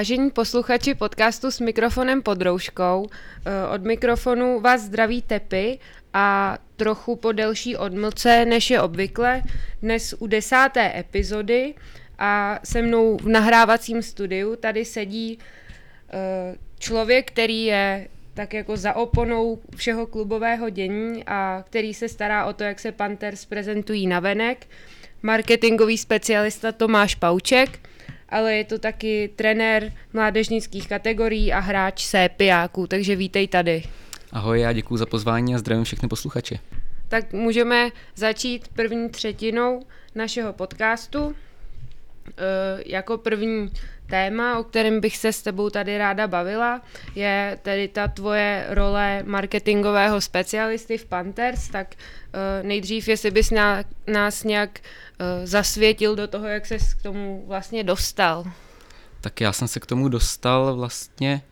Vážení posluchači podcastu s mikrofonem pod rouškou, eh, od mikrofonu vás zdraví Tepy a trochu po delší odmlce, než je obvykle, dnes u desáté epizody a se mnou v nahrávacím studiu tady sedí eh, člověk, který je tak jako za oponou všeho klubového dění a který se stará o to, jak se Panthers prezentují na venek, marketingový specialista Tomáš Pauček, ale je to taky trenér mládežnických kategorií a hráč sépiáků, takže vítej tady. Ahoj, já děkuji za pozvání a zdravím všechny posluchače. Tak můžeme začít první třetinou našeho podcastu. E, jako první téma, o kterém bych se s tebou tady ráda bavila, je tedy ta tvoje role marketingového specialisty v Panthers, tak uh, nejdřív, jestli bys nás nějak uh, zasvětil do toho, jak ses k tomu vlastně dostal. Tak já jsem se k tomu dostal vlastně,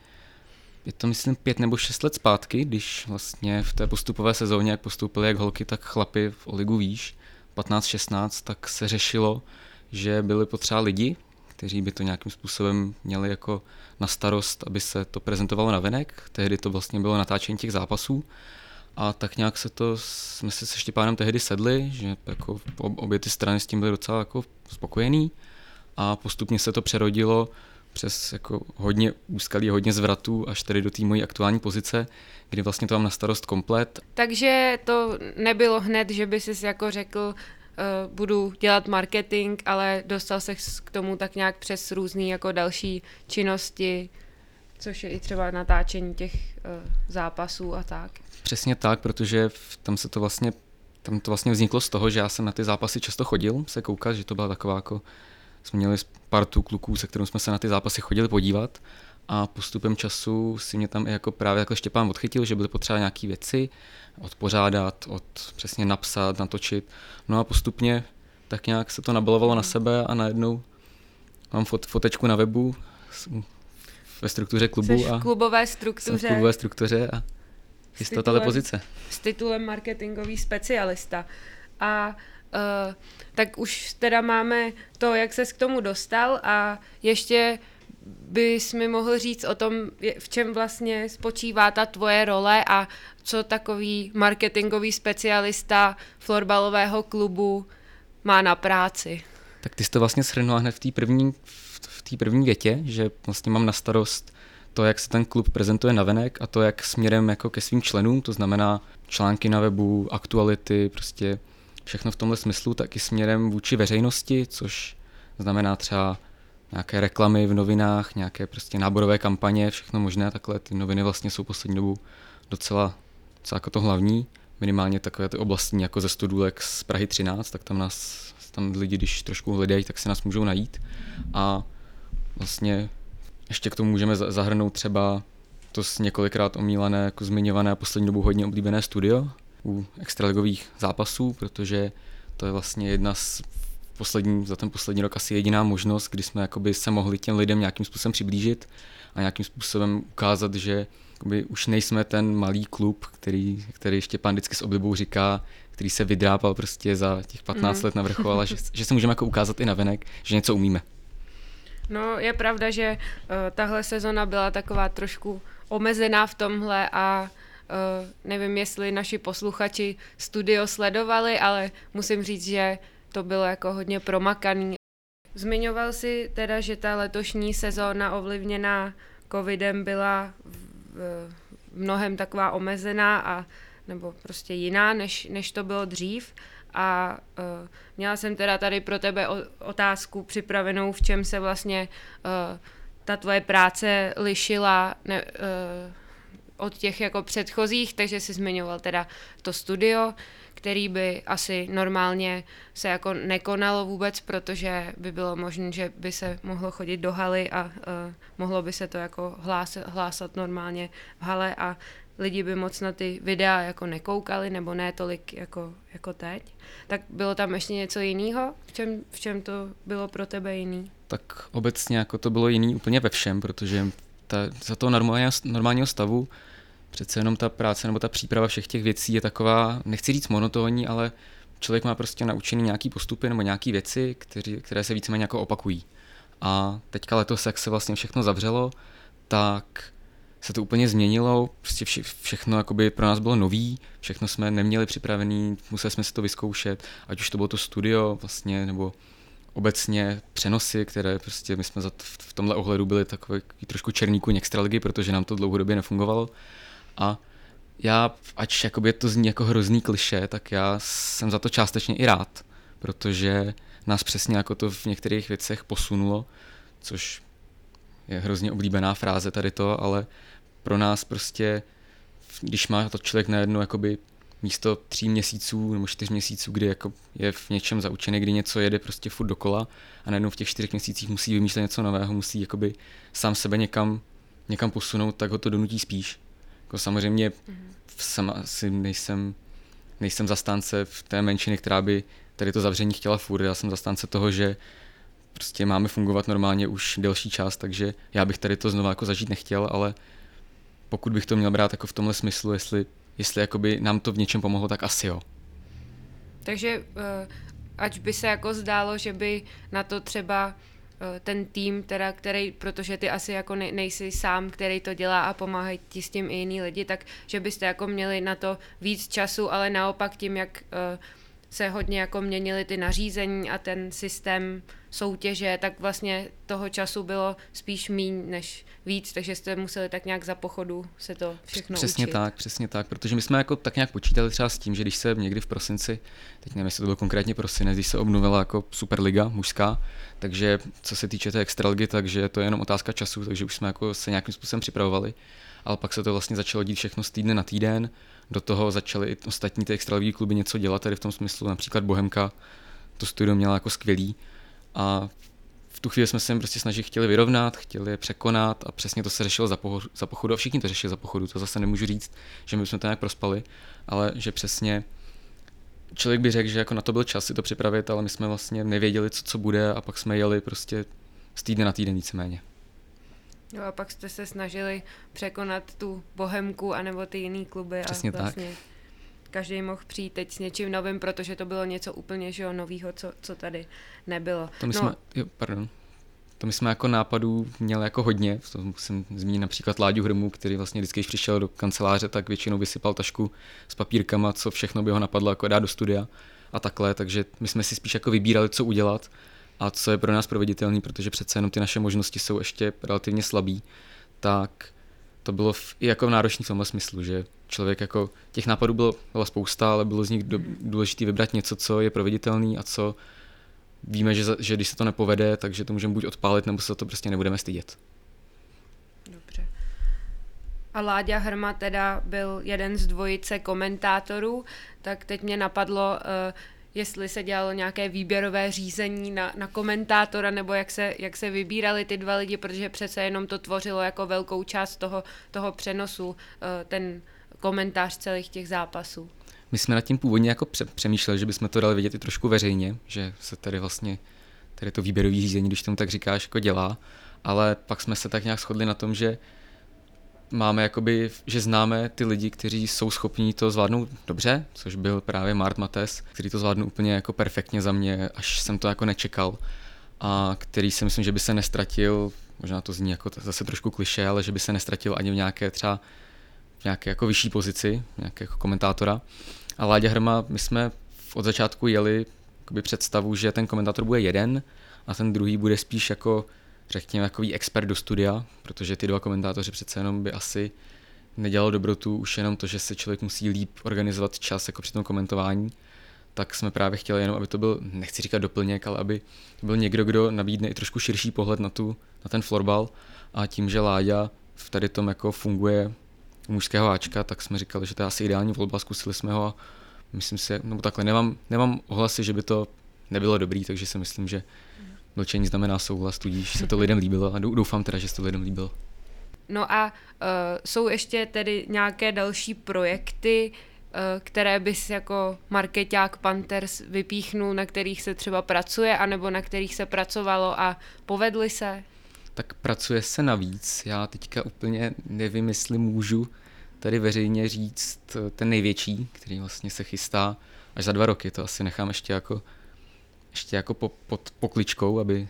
je to myslím pět nebo šest let zpátky, když vlastně v té postupové sezóně, jak postoupili jak holky, tak chlapy v Oligu výš, 15-16, tak se řešilo, že byly potřeba lidi, kteří by to nějakým způsobem měli jako na starost, aby se to prezentovalo na venek. Tehdy to vlastně bylo natáčení těch zápasů. A tak nějak se to, jsme se se Štěpánem tehdy sedli, že jako obě ty strany s tím byly docela jako spokojený a postupně se to přerodilo přes jako hodně úskalí, hodně zvratů až tedy do té mojí aktuální pozice, kdy vlastně to mám na starost komplet. Takže to nebylo hned, že by si jako řekl, uh, budu dělat marketing, ale dostal se k tomu tak nějak přes různé jako další činnosti, což je i třeba natáčení těch uh, zápasů a tak. Přesně tak, protože tam se to vlastně tam to vlastně vzniklo z toho, že já jsem na ty zápasy často chodil se koukat, že to byla taková jako, jsme měli partu kluků, se kterou jsme se na ty zápasy chodili podívat a postupem času si mě tam i jako právě jako Štěpán odchytil, že byly potřeba nějaké věci odpořádat, od přesně napsat, natočit. No a postupně tak nějak se to nabalovalo na sebe a najednou mám fot, fotečku na webu ve struktuře klubu. Jsi a v klubové struktuře. V klubové struktuře a jistá tato pozice. S titulem marketingový specialista. A uh, tak už teda máme to, jak ses k tomu dostal a ještě bys mi mohl říct o tom, v čem vlastně spočívá ta tvoje role a co takový marketingový specialista florbalového klubu má na práci? Tak ty jsi to vlastně shrnula hned v té první, v té první větě, že vlastně mám na starost to, jak se ten klub prezentuje na venek a to, jak směrem jako ke svým členům, to znamená články na webu, aktuality, prostě všechno v tomhle smyslu, tak i směrem vůči veřejnosti, což znamená třeba nějaké reklamy v novinách, nějaké prostě náborové kampaně, všechno možné, takhle ty noviny vlastně jsou poslední dobu docela, docela jako to hlavní, minimálně takové ty oblastní, jako ze Studulek z Prahy 13, tak tam nás, tam lidi, když trošku hledají, tak se nás můžou najít. A vlastně ještě k tomu můžeme zahrnout třeba to s několikrát omílané, jako zmiňované poslední dobu hodně oblíbené studio u extraligových zápasů, protože to je vlastně jedna z poslední, za ten poslední rok asi jediná možnost, kdy jsme jakoby se mohli těm lidem nějakým způsobem přiblížit a nějakým způsobem ukázat, že jakoby už nejsme ten malý klub, který, který ještě pan vždycky s oblibou říká, který se vydrápal prostě za těch 15 mm. let na vrchol, ale že, že se můžeme jako ukázat i na venek, že něco umíme. No je pravda, že uh, tahle sezona byla taková trošku omezená v tomhle a uh, nevím, jestli naši posluchači studio sledovali, ale musím říct, že to bylo jako hodně promakaný. Zmiňoval si teda, že ta letošní sezóna ovlivněná covidem byla v, mnohem taková omezená a nebo prostě jiná, než, než to bylo dřív. A uh, měla jsem teda tady pro tebe otázku připravenou, v čem se vlastně uh, ta tvoje práce lišila ne, uh, od těch jako předchozích, takže jsi zmiňoval teda to studio, který by asi normálně se jako nekonalo vůbec, protože by bylo možné, že by se mohlo chodit do haly a uh, mohlo by se to jako hlásat, hlásat normálně v hale a lidi by moc na ty videa jako nekoukali, nebo ne tolik jako, jako teď. Tak bylo tam ještě něco jiného? V čem, v čem to bylo pro tebe jiný? Tak obecně jako to bylo jiný úplně ve všem, protože ta, za toho normálního, normálního stavu přece jenom ta práce nebo ta příprava všech těch věcí je taková, nechci říct monotónní, ale člověk má prostě naučený nějaký postupy nebo nějaké věci, které, které se víceméně jako opakují. A teďka letos, jak se vlastně všechno zavřelo, tak se to úplně změnilo, prostě vše, všechno jakoby pro nás bylo nový, všechno jsme neměli připravený, museli jsme si to vyzkoušet, ať už to bylo to studio vlastně, nebo obecně přenosy, které prostě my jsme v tomhle ohledu byli takový trošku černíku extraligy, protože nám to dlouhodobě nefungovalo. A já, ač jakoby to zní jako hrozný kliše, tak já jsem za to částečně i rád, protože nás přesně jako to v některých věcech posunulo, což je hrozně oblíbená fráze tady to, ale pro nás prostě, když má to člověk najednou jakoby místo tří měsíců nebo čtyř měsíců, kdy jako je v něčem zaučený, kdy něco jede prostě furt dokola a najednou v těch čtyřech měsících musí vymýšlet něco nového, musí jakoby sám sebe někam, někam posunout, tak ho to donutí spíš. Jako samozřejmě mm-hmm. sama si nejsem, nejsem zastánce v té menšiny, která by tady to zavření chtěla furt. Já jsem zastánce toho, že prostě máme fungovat normálně už delší čas, takže já bych tady to znovu jako zažít nechtěl, ale pokud bych to měl brát jako v tomhle smyslu, jestli, jestli jakoby nám to v něčem pomohlo, tak asi jo. Takže uh, ať by se jako zdálo, že by na to třeba ten tým, teda, který, protože ty asi jako ne, nejsi sám, který to dělá a pomáhají ti s tím i jiní lidi, tak že byste jako měli na to víc času, ale naopak tím, jak uh, se hodně jako měnily ty nařízení a ten systém soutěže, tak vlastně toho času bylo spíš míň než víc, takže jste museli tak nějak za pochodu se to všechno Přesně učit. tak, přesně tak, protože my jsme jako tak nějak počítali třeba s tím, že když se někdy v prosinci, teď nevím, jestli to byl konkrétně prosinec, když se obnovila jako Superliga mužská, takže co se týče té extraligy, takže to je jenom otázka času, takže už jsme jako se nějakým způsobem připravovali, ale pak se to vlastně začalo dít všechno z týdne na týden, do toho začaly i ostatní ty extraligové kluby něco dělat tady v tom smyslu, například Bohemka to studio měla jako skvělý a v tu chvíli jsme se jim prostě snažili, chtěli vyrovnat, chtěli je překonat a přesně to se řešilo za, pochodu, za pochodu a všichni to řešili za pochodu, to zase nemůžu říct, že my jsme to nějak prospali, ale že přesně člověk by řekl, že jako na to byl čas si to připravit, ale my jsme vlastně nevěděli, co, co bude a pak jsme jeli prostě z týdne na týden víceméně. Jo a pak jste se snažili překonat tu bohemku anebo ty jiný kluby Přesně a vlastně tak. Každý mohl přijít teď s něčím novým, protože to bylo něco úplně že jo, novýho, co, co tady nebylo. To my no, jsme, jo, pardon. To my jsme jako nápadů měli jako hodně, to musím zmínit například Láďu Hrmu, který vlastně vždycky, když přišel do kanceláře, tak většinou vysypal tašku s papírkama, co všechno by ho napadlo jako dát do studia a takhle, takže my jsme si spíš jako vybírali, co udělat a co je pro nás proveditelný, protože přece jenom ty naše možnosti jsou ještě relativně slabý, tak to bylo v, jako náročný v tomhle smyslu, že člověk jako, těch nápadů bylo, byla spousta, ale bylo z nich do, důležité vybrat něco, co je proveditelný a co víme, že, že když se to nepovede, takže to můžeme buď odpálit, nebo se to prostě nebudeme stydět. Dobře. A Láďa Hrma teda byl jeden z dvojice komentátorů, tak teď mě napadlo, uh, jestli se dělalo nějaké výběrové řízení na, na komentátora, nebo jak se, jak se vybírali ty dva lidi, protože přece jenom to tvořilo jako velkou část toho, toho přenosu, eh, ten komentář celých těch zápasů. My jsme nad tím původně jako přemýšleli, že bychom to dali vidět i trošku veřejně, že se tady vlastně tady to výběrové řízení, když tomu tak říkáš, jako dělá, ale pak jsme se tak nějak shodli na tom, že máme jakoby, že známe ty lidi, kteří jsou schopní to zvládnout dobře, což byl právě Mart Mates, který to zvládnul úplně jako perfektně za mě, až jsem to jako nečekal a který si myslím, že by se nestratil, možná to zní jako zase trošku kliše, ale že by se nestratil ani v nějaké třeba v nějaké jako vyšší pozici, nějaké jako komentátora. A Láďa Hrma, my jsme od začátku jeli představu, že ten komentátor bude jeden a ten druhý bude spíš jako řekněme, takový expert do studia, protože ty dva komentátoři přece jenom by asi nedělalo dobrotu už jenom to, že se člověk musí líp organizovat čas jako při tom komentování, tak jsme právě chtěli jenom, aby to byl, nechci říkat doplněk, ale aby to byl někdo, kdo nabídne i trošku širší pohled na, tu, na ten florbal. A tím, že Láďa v tady tom jako funguje u mužského Ačka, tak jsme říkali, že to je asi ideální volba, zkusili jsme ho a myslím si, nebo takhle, nemám, nemám ohlasy, že by to nebylo dobrý, takže si myslím, že mlčení znamená souhlas, tudíž se to lidem líbilo a doufám teda, že se to lidem líbilo. No a uh, jsou ještě tedy nějaké další projekty, uh, které bys jako marketák Panthers vypíchnul, na kterých se třeba pracuje, anebo na kterých se pracovalo a povedly se? Tak pracuje se navíc. Já teďka úplně nevím, jestli můžu tady veřejně říct eh, ten největší, který vlastně se chystá až za dva roky. To asi nechám ještě jako ještě jako po, pod pokličkou, aby,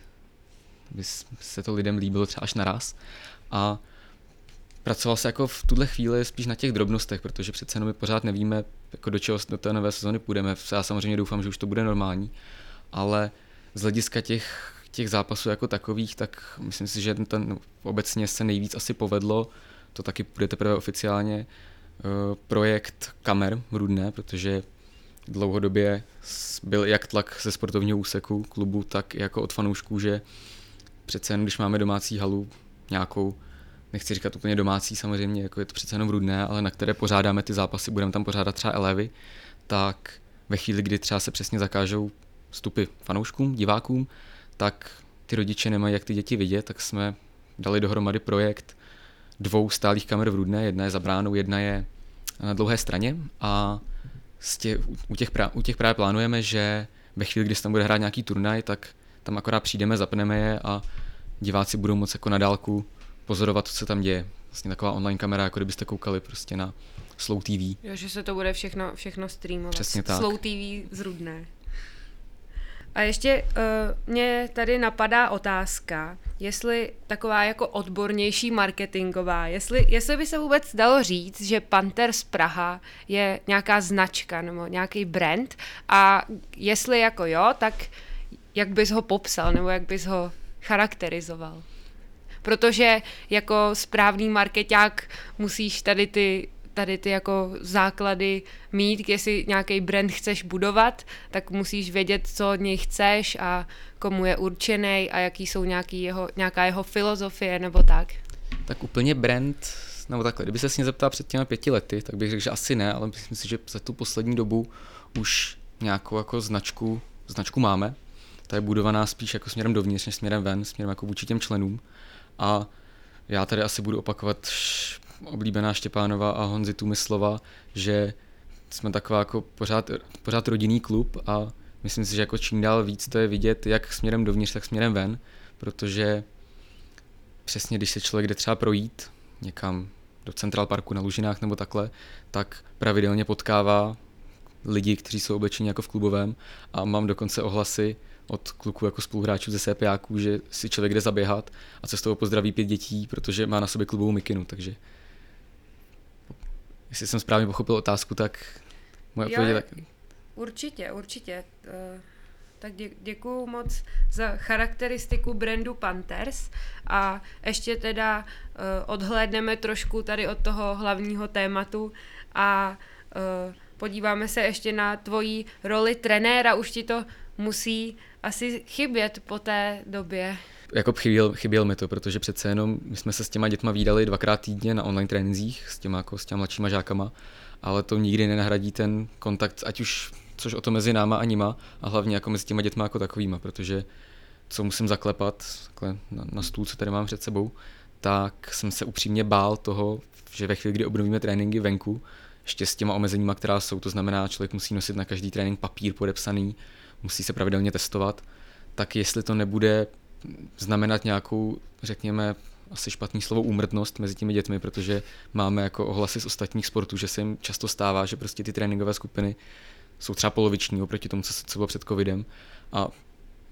aby se to lidem líbilo třeba až naraz. A pracoval se jako v tuhle chvíli spíš na těch drobnostech, protože přece jenom my pořád nevíme, jako do čeho do té nové sezóny půjdeme. Já samozřejmě doufám, že už to bude normální, ale z hlediska těch, těch zápasů jako takových, tak myslím si, že ten no, obecně se nejvíc asi povedlo, to taky bude teprve oficiálně, eh, projekt kamer v Rudné, protože dlouhodobě byl jak tlak ze sportovního úseku klubu, tak jako od fanoušků, že přece jen když máme domácí halu nějakou, nechci říkat úplně domácí samozřejmě, jako je to přece jenom rudné, ale na které pořádáme ty zápasy, budeme tam pořádat třeba elevy, tak ve chvíli, kdy třeba se přesně zakážou vstupy fanouškům, divákům, tak ty rodiče nemají jak ty děti vidět, tak jsme dali dohromady projekt dvou stálých kamer v Rudné, jedna je za bránou, jedna je na dlouhé straně a tě, u, těch pra, u těch právě plánujeme, že ve chvíli, kdy se tam bude hrát nějaký turnaj, tak tam akorát přijdeme, zapneme je a diváci budou moct jako na dálku pozorovat, co se tam děje. Vlastně taková online kamera, jako kdybyste koukali prostě na Slow TV. Jo, že se to bude všechno, všechno streamovat. Přesně tak. Slow TV z Rudné. A ještě uh, mě tady napadá otázka, jestli taková jako odbornější marketingová, jestli, jestli by se vůbec dalo říct, že Panthers Praha je nějaká značka nebo nějaký brand a jestli jako jo, tak jak bys ho popsal nebo jak bys ho charakterizoval? Protože jako správný marketák musíš tady ty tady ty jako základy mít, jestli nějaký brand chceš budovat, tak musíš vědět, co od něj chceš a komu je určený a jaký jsou nějaký jeho, nějaká jeho filozofie nebo tak. Tak úplně brand, nebo takhle, kdyby se s ní zeptal před těmi pěti lety, tak bych řekl, že asi ne, ale myslím si, že za tu poslední dobu už nějakou jako značku, značku máme. Ta je budovaná spíš jako směrem dovnitř, než směrem ven, směrem jako vůči těm členům. A já tady asi budu opakovat oblíbená Štěpánova a Honzi Tumislova, že jsme taková jako pořád, pořád rodinný klub a myslím si, že jako čím dál víc to je vidět jak směrem dovnitř, tak směrem ven, protože přesně když se člověk jde třeba projít někam do Central Parku na Lužinách nebo takhle, tak pravidelně potkává lidi, kteří jsou oblečeni jako v klubovém a mám dokonce ohlasy od kluků jako spoluhráčů ze CPáků, že si člověk jde zaběhat a cestou pozdraví pět dětí, protože má na sobě klubovou mikinu, takže jestli jsem správně pochopil otázku, tak moje odpověď tak... Určitě, určitě. Uh, tak dě, děkuju moc za charakteristiku brandu Panthers a ještě teda uh, odhlédneme trošku tady od toho hlavního tématu a uh, podíváme se ještě na tvoji roli trenéra. Už ti to musí asi chybět po té době. Jako chyběl, chyběl mi to, protože přece jenom my jsme se s těma dětma výdali dvakrát týdně na online trénincích s těma, jako s těma mladšíma žákama, ale to nikdy nenahradí ten kontakt, ať už což o to mezi náma a nima a hlavně jako mezi těma dětma jako takovýma, protože co musím zaklepat na, na stůl, co tady mám před sebou, tak jsem se upřímně bál toho, že ve chvíli, kdy obnovíme tréninky venku, ještě s těma omezeníma, která jsou, to znamená, člověk musí nosit na každý trénink papír podepsaný, musí se pravidelně testovat, tak jestli to nebude znamenat nějakou, řekněme, asi špatný slovo úmrtnost mezi těmi dětmi, protože máme jako ohlasy z ostatních sportů, že se jim často stává, že prostě ty tréninkové skupiny jsou třeba poloviční oproti tomu, co, co bylo před covidem a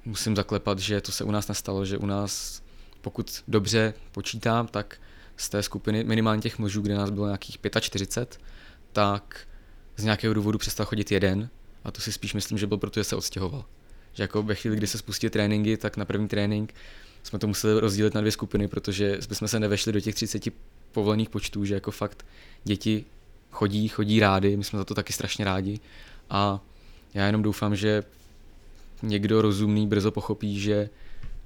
musím zaklepat, že to se u nás nestalo, že u nás, pokud dobře počítám, tak z té skupiny minimálně těch mužů, kde nás bylo nějakých 45, tak z nějakého důvodu přestal chodit jeden a to si spíš myslím, že byl proto, že se odstěhoval. Že jako ve chvíli, kdy se spustí tréninky, tak na první trénink jsme to museli rozdělit na dvě skupiny, protože jsme se nevešli do těch 30 povolených počtů, že jako fakt děti chodí, chodí rádi, my jsme za to taky strašně rádi. A já jenom doufám, že někdo rozumný brzo pochopí, že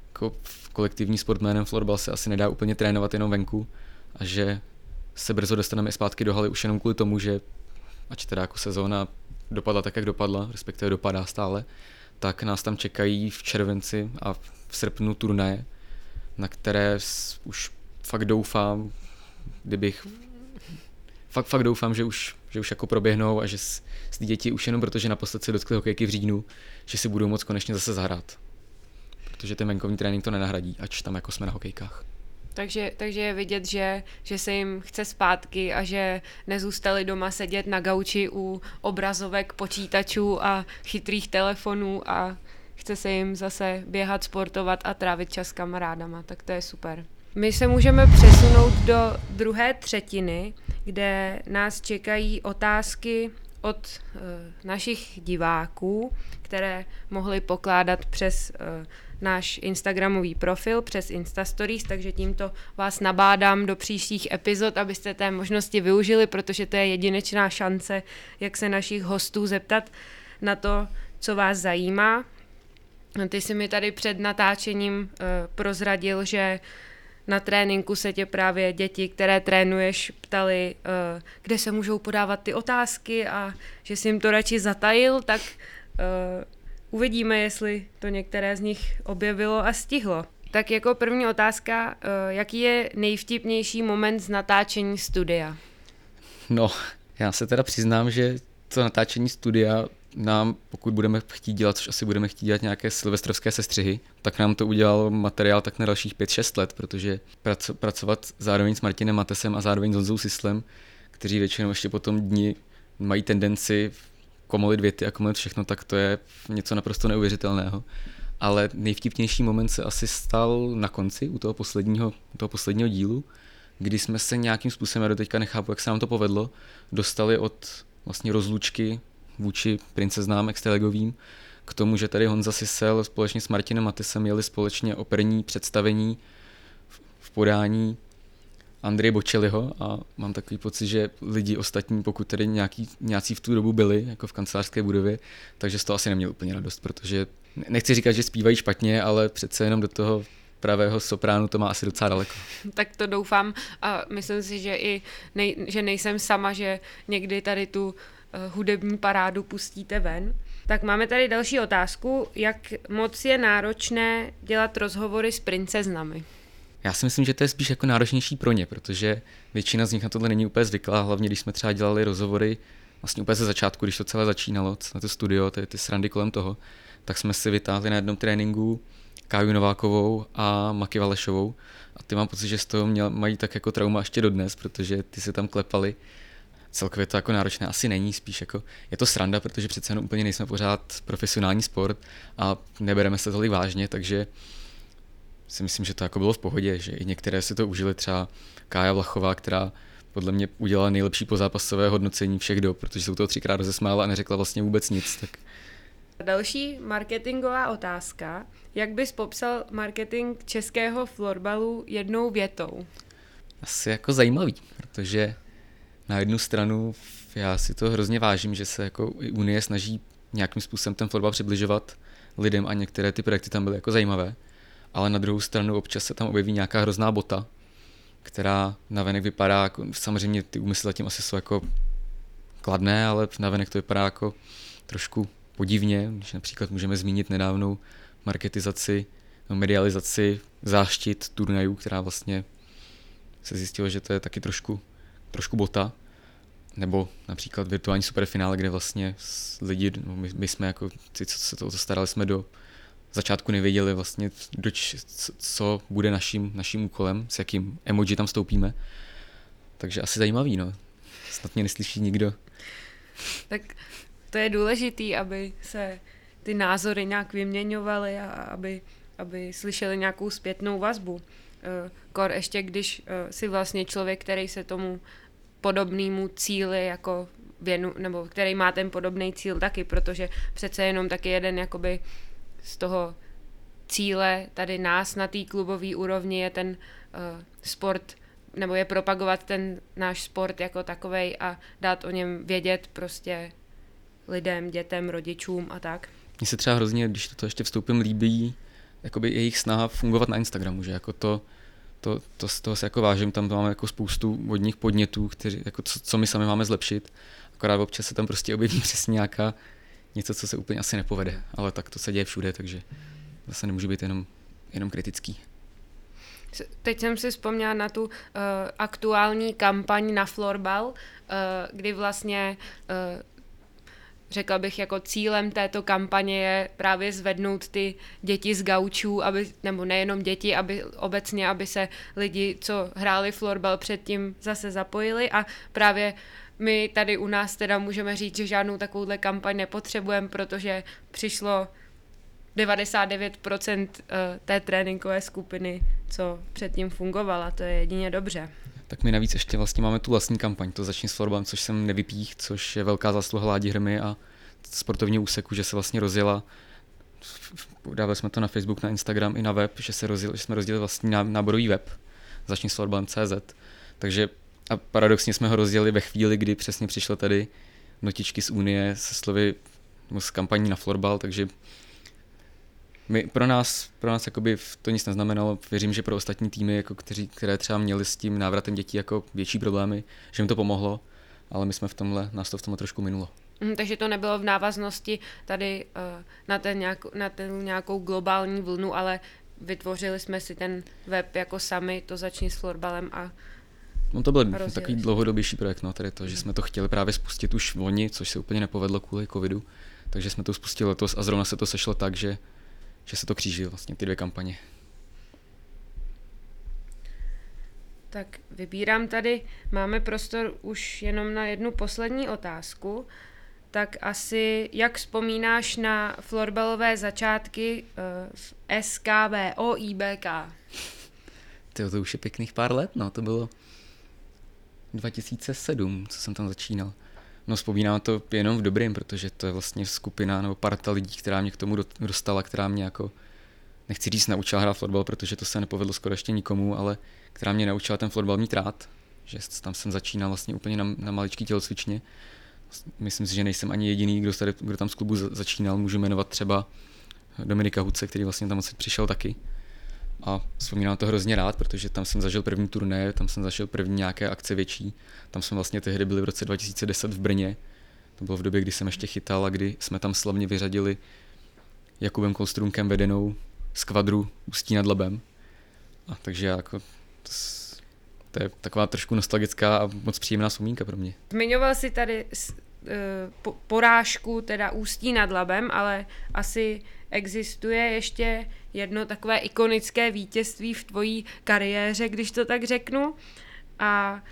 jako kolektivní sport jménem florbal se asi nedá úplně trénovat jenom venku a že se brzo dostaneme zpátky do haly už jenom kvůli tomu, že ač teda jako sezóna dopadla tak, jak dopadla, respektive dopadá stále, tak nás tam čekají v červenci a v srpnu turnaje, na které už fakt doufám, kdybych fakt, fakt doufám, že už, že už jako proběhnou a že s, s děti už jenom protože naposled se dotkli hokejky v říjnu, že si budou moc konečně zase zahrát. Protože ten venkovní trénink to nenahradí, ač tam jako jsme na hokejkách. Takže, takže je vidět, že, že se jim chce zpátky a že nezůstali doma sedět na gauči u obrazovek počítačů a chytrých telefonů a chce se jim zase běhat, sportovat a trávit čas s kamarádama, tak to je super. My se můžeme přesunout do druhé třetiny, kde nás čekají otázky od uh, našich diváků, které mohli pokládat přes uh, náš Instagramový profil, přes Instastories, takže tímto vás nabádám do příštích epizod, abyste té možnosti využili, protože to je jedinečná šance, jak se našich hostů zeptat na to, co vás zajímá. Ty jsi mi tady před natáčením uh, prozradil, že na tréninku se tě právě děti, které trénuješ, ptali, uh, kde se můžou podávat ty otázky a že jsi jim to radši zatajil, tak uh, uvidíme, jestli to některé z nich objevilo a stihlo. Tak jako první otázka, uh, jaký je nejvtipnější moment z natáčení studia? No, já se teda přiznám, že to natáčení studia nám, pokud budeme chtít dělat, což asi budeme chtít dělat nějaké silvestrovské sestřihy, tak nám to udělal materiál tak na dalších 5-6 let, protože praco- pracovat zároveň s Martinem Matesem a zároveň s Honzou Sislem, kteří většinou ještě po tom dni mají tendenci komolit věty a komolit všechno, tak to je něco naprosto neuvěřitelného. Ale nejvtipnější moment se asi stal na konci, u toho posledního, u toho posledního dílu, kdy jsme se nějakým způsobem, já do teďka nechápu, jak se nám to povedlo, dostali od vlastně rozlučky vůči princeznám extraligovým, k tomu, že tady Honza Sisel společně s Martinem Matisem jeli společně operní představení v podání Andreje Bočeliho a mám takový pocit, že lidi ostatní, pokud tedy nějaký, nějací v tu dobu byli, jako v kancelářské budově, takže z toho asi neměl úplně radost, protože nechci říkat, že zpívají špatně, ale přece jenom do toho pravého sopránu to má asi docela daleko. Tak to doufám a myslím si, že i nej, že nejsem sama, že někdy tady tu uh, hudební parádu pustíte ven. Tak máme tady další otázku. Jak moc je náročné dělat rozhovory s princeznami? Já si myslím, že to je spíš jako náročnější pro ně, protože většina z nich na tohle není úplně zvyklá, hlavně když jsme třeba dělali rozhovory vlastně úplně ze začátku, když to celé začínalo, na to studio, ty, ty srandy kolem toho, tak jsme si vytáhli na jednom tréninku Káju Novákovou a Maky Valešovou a ty mám pocit, že z toho měl, mají tak jako trauma ještě dodnes, protože ty se tam klepali. Celkově to jako náročné asi není, spíš jako je to sranda, protože přece jenom úplně nejsme pořád profesionální sport a nebereme se tolik vážně, takže si myslím, že to jako bylo v pohodě, že i některé si to užili, třeba Kája Vlachová, která podle mě udělala nejlepší pozápasové hodnocení všech dob, protože se u toho třikrát rozesmála a neřekla vlastně vůbec nic. Tak... Další marketingová otázka. Jak bys popsal marketing českého florbalu jednou větou? Asi jako zajímavý, protože na jednu stranu já si to hrozně vážím, že se jako i Unie snaží nějakým způsobem ten florbal přibližovat lidem a některé ty projekty tam byly jako zajímavé ale na druhou stranu občas se tam objeví nějaká hrozná bota, která navenek vypadá, jako, samozřejmě ty úmysly zatím asi jsou jako kladné, ale navenek to vypadá jako trošku podivně, když například můžeme zmínit nedávnou marketizaci, no, medializaci záštit turnajů, která vlastně se zjistilo, že to je taky trošku, trošku bota, nebo například virtuální superfinále, kde vlastně lidi, no my, my jsme jako ty, co se to starali jsme do začátku nevěděli vlastně, doč, co bude naším, naším úkolem, s jakým emoji tam stoupíme. Takže asi zajímavý, no. Snad mě neslyší nikdo. Tak to je důležitý, aby se ty názory nějak vyměňovaly a aby, aby slyšeli nějakou zpětnou vazbu. Eh, kor ještě, když eh, si vlastně člověk, který se tomu podobnému cíli jako věnu, nebo který má ten podobný cíl taky, protože přece jenom taky jeden jakoby z toho cíle tady nás na té klubové úrovni je ten uh, sport, nebo je propagovat ten náš sport jako takovej a dát o něm vědět prostě lidem, dětem, rodičům a tak. Mně se třeba hrozně, když to ještě vstoupím, líbí jakoby jejich snaha fungovat na Instagramu, že jako to, to, to z toho se jako vážím, tam máme jako spoustu vodních podnětů, kteří, jako co, co my sami máme zlepšit, akorát občas se tam prostě objeví přesně nějaká něco, co se úplně asi nepovede, ale tak to se děje všude, takže zase nemůže být jenom, jenom kritický. Teď jsem si vzpomněla na tu uh, aktuální kampaň na florbal, uh, kdy vlastně uh, řekla bych, jako cílem této kampaně je právě zvednout ty děti z gaučů, aby, nebo nejenom děti, aby obecně, aby se lidi, co hráli florbal předtím, zase zapojili a právě my tady u nás teda můžeme říct, že žádnou takovouhle kampaň nepotřebujeme, protože přišlo 99% eh, té tréninkové skupiny, co předtím fungovala, to je jedině dobře. Tak my navíc ještě vlastně máme tu vlastní kampaň, to začne s florbem, což jsem nevypích, což je velká zasluha Ládi Hrmy a sportovního úseku, že se vlastně rozjela. Dávali jsme to na Facebook, na Instagram i na web, že, se rozjel, že jsme rozdělili vlastní náborový web, začni s florbem.cz, takže a paradoxně jsme ho rozdělili ve chvíli, kdy přesně přišly tady notičky z Unie se slovy z kampaní na florbal, takže my, pro nás, pro nás jakoby to nic neznamenalo. Věřím, že pro ostatní týmy, jako kteří, které třeba měli s tím návratem dětí jako větší problémy, že jim to pomohlo, ale my jsme v tomhle, nás to v tomhle trošku minulo. Mm, takže to nebylo v návaznosti tady uh, na, ten nějak, na ten nějakou globální vlnu, ale vytvořili jsme si ten web jako sami, to začni s florbalem a No to byl takový dlouhodobější projekt, no, tady to, že jsme to chtěli právě spustit už v loni, což se úplně nepovedlo kvůli covidu, takže jsme to spustili letos a zrovna se to sešlo tak, že, že se to kříží vlastně ty dvě kampaně. Tak vybírám tady, máme prostor už jenom na jednu poslední otázku tak asi jak vzpomínáš na florbalové začátky uh, v SKBO IBK? Tyjo, to už je pěkných pár let, no, to bylo 2007, co jsem tam začínal. No vzpomínám to jenom v dobrým, protože to je vlastně skupina nebo parta lidí, která mě k tomu dostala, která mě jako, nechci říct naučila hrát fotbal, protože to se nepovedlo skoro ještě nikomu, ale která mě naučila ten fotbal mít rád, že tam jsem začínal vlastně úplně na, na maličký tělocvičně myslím si, že nejsem ani jediný, kdo, tady, kdo tam z klubu začínal. Můžu jmenovat třeba Dominika Huce, který vlastně tam přišel taky. A vzpomínám to hrozně rád, protože tam jsem zažil první turné, tam jsem zažil první nějaké akce větší. Tam jsme vlastně tehdy byli v roce 2010 v Brně. To bylo v době, kdy jsem ještě chytal a kdy jsme tam slavně vyřadili Jakubem Kolstrunkem vedenou z kvadru Ústí nad Labem. A takže jako to, to je taková trošku nostalgická a moc příjemná vzpomínka pro mě. Zmiňoval si tady uh, porážku, teda Ústí nad Labem, ale asi existuje ještě jedno takové ikonické vítězství v tvojí kariéře, když to tak řeknu. A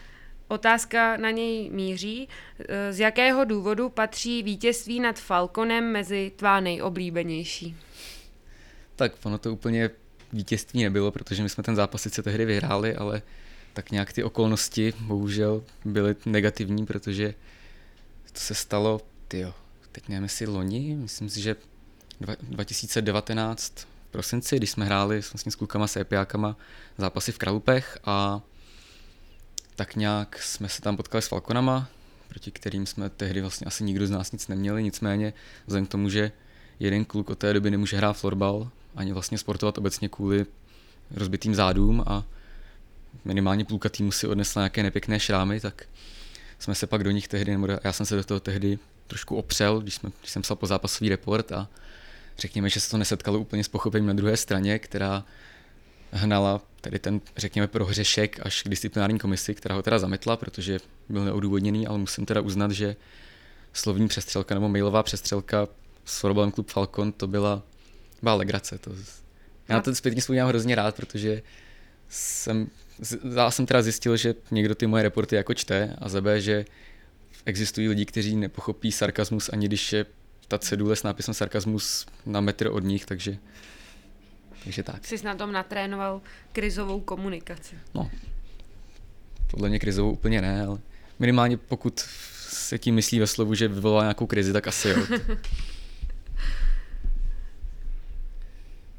otázka na něj míří. Eh, z jakého důvodu patří vítězství nad Falconem mezi tvá nejoblíbenější? Tak ono to úplně vítězství nebylo, protože my jsme ten zápas sice tehdy vyhráli, ale tak nějak ty okolnosti bohužel byly negativní, protože to se stalo, tyjo, teď nevím jestli loni, myslím si, že 2019 v prosinci, když jsme hráli vlastně s klukama, s epiákama zápasy v Kralupech a tak nějak jsme se tam potkali s Falconama, proti kterým jsme tehdy vlastně asi nikdo z nás nic neměli, nicméně vzhledem k tomu, že jeden kluk od té doby nemůže hrát florbal, ani vlastně sportovat obecně kvůli rozbitým zádům a minimálně půlka týmu si odnesla nějaké nepěkné šrámy, tak jsme se pak do nich tehdy, nebo já jsem se do toho tehdy trošku opřel, když, jsme, když jsem psal po zápasový report a řekněme, že se to nesetkalo úplně s pochopením na druhé straně, která hnala tady ten, řekněme, prohřešek až k disciplinární komisi, která ho teda zametla, protože byl neodůvodněný, ale musím teda uznat, že slovní přestřelka nebo mailová přestřelka s fotbalem klub Falcon to byla, byla legrace. To, já na to zpětně vzpomínám hrozně rád, protože jsem já jsem teda zjistil, že někdo ty moje reporty jako čte a za že existují lidi, kteří nepochopí sarkazmus, ani když je ta cedule s nápisem sarkazmus na metr od nich, takže, takže tak. Jsi na tom natrénoval krizovou komunikaci. No, podle mě krizovou úplně ne, ale minimálně pokud se tím myslí ve slovu, že vyvolá nějakou krizi, tak asi jo.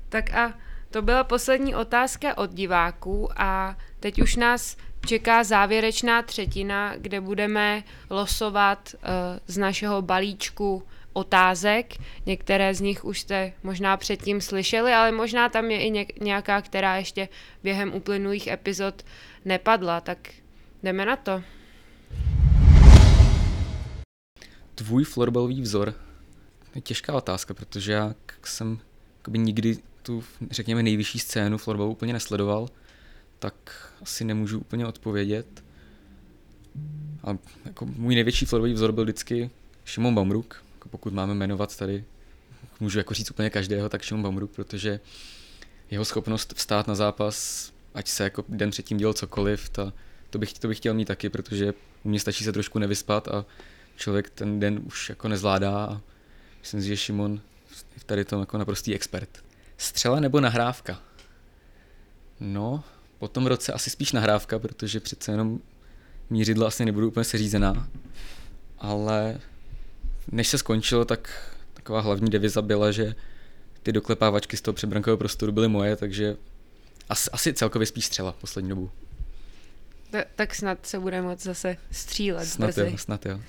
tak a to byla poslední otázka od diváků a teď už nás čeká závěrečná třetina, kde budeme losovat uh, z našeho balíčku otázek. Některé z nich už jste možná předtím slyšeli, ale možná tam je i nějaká, která ještě během uplynulých epizod nepadla, tak jdeme na to. Tvůj florbalový vzor? Je těžká otázka, protože já jsem nikdy tu, řekněme, nejvyšší scénu florbalu úplně nesledoval, tak asi nemůžu úplně odpovědět. A jako můj největší florbový vzor byl vždycky Šimon Baumruk, jako pokud máme jmenovat tady, můžu jako říct úplně každého, tak Šimon Baumruk, protože jeho schopnost vstát na zápas, ať se jako den předtím dělal cokoliv, ta, to, bych, to bych chtěl mít taky, protože u mě stačí se trošku nevyspat a člověk ten den už jako nezvládá a myslím si, že Šimon v tady tom jako naprostý expert. Střela nebo nahrávka? No, po tom roce asi spíš nahrávka, protože přece jenom mířidla asi nebudou úplně seřízená. Ale než se skončilo, tak taková hlavní deviza byla, že ty doklepávačky z toho předbrankového prostoru byly moje, takže asi, asi celkově spíš střela poslední dobu. Ta, tak snad se bude moc zase střílet Snad brzy. jo, snad jo.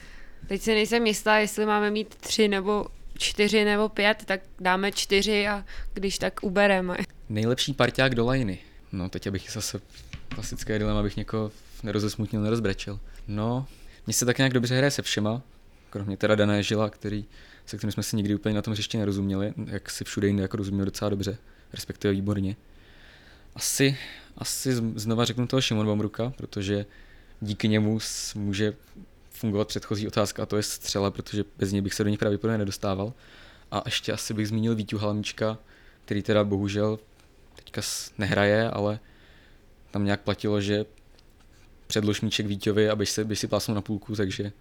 Teď si nejsem jistá, jestli máme mít tři nebo čtyři nebo pět, tak dáme čtyři a když tak ubereme. Nejlepší parťák do lajny. No, teď abych zase klasické dilema, abych někoho nerozesmutnil, nerozbrečel. No, mně se tak nějak dobře hraje se všema, kromě teda Dané Žila, který, se kterým jsme si nikdy úplně na tom hřišti nerozuměli, jak si všude jinde jako rozuměl docela dobře, respektive výborně. Asi, asi znova řeknu toho Šimon Bamruka, protože díky němu může fungovat předchozí otázka a to je střela, protože bez něj bych se do nich pravděpodobně nedostával. A ještě asi bych zmínil Vítu Halmička, který teda bohužel teďka nehraje, ale tam nějak platilo, že předlož míček Víťovi a se, si plásnout na půlku, takže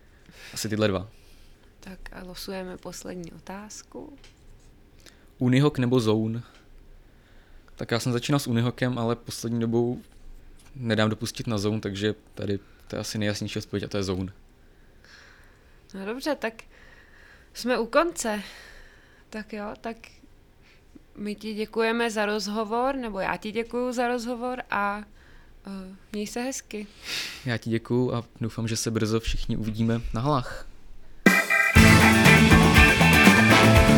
asi tyhle dva. Tak a losujeme poslední otázku. Unihok nebo Zone? Tak já jsem začínal s Unihokem, ale poslední dobou nedám dopustit na Zone, takže tady to je asi nejjasnější odpověď a to je Zone. No dobře, tak jsme u konce. Tak jo, tak my ti děkujeme za rozhovor, nebo já ti děkuju za rozhovor a uh, měj se hezky. Já ti děkuju a doufám, že se brzo všichni uvidíme na halách. Thank you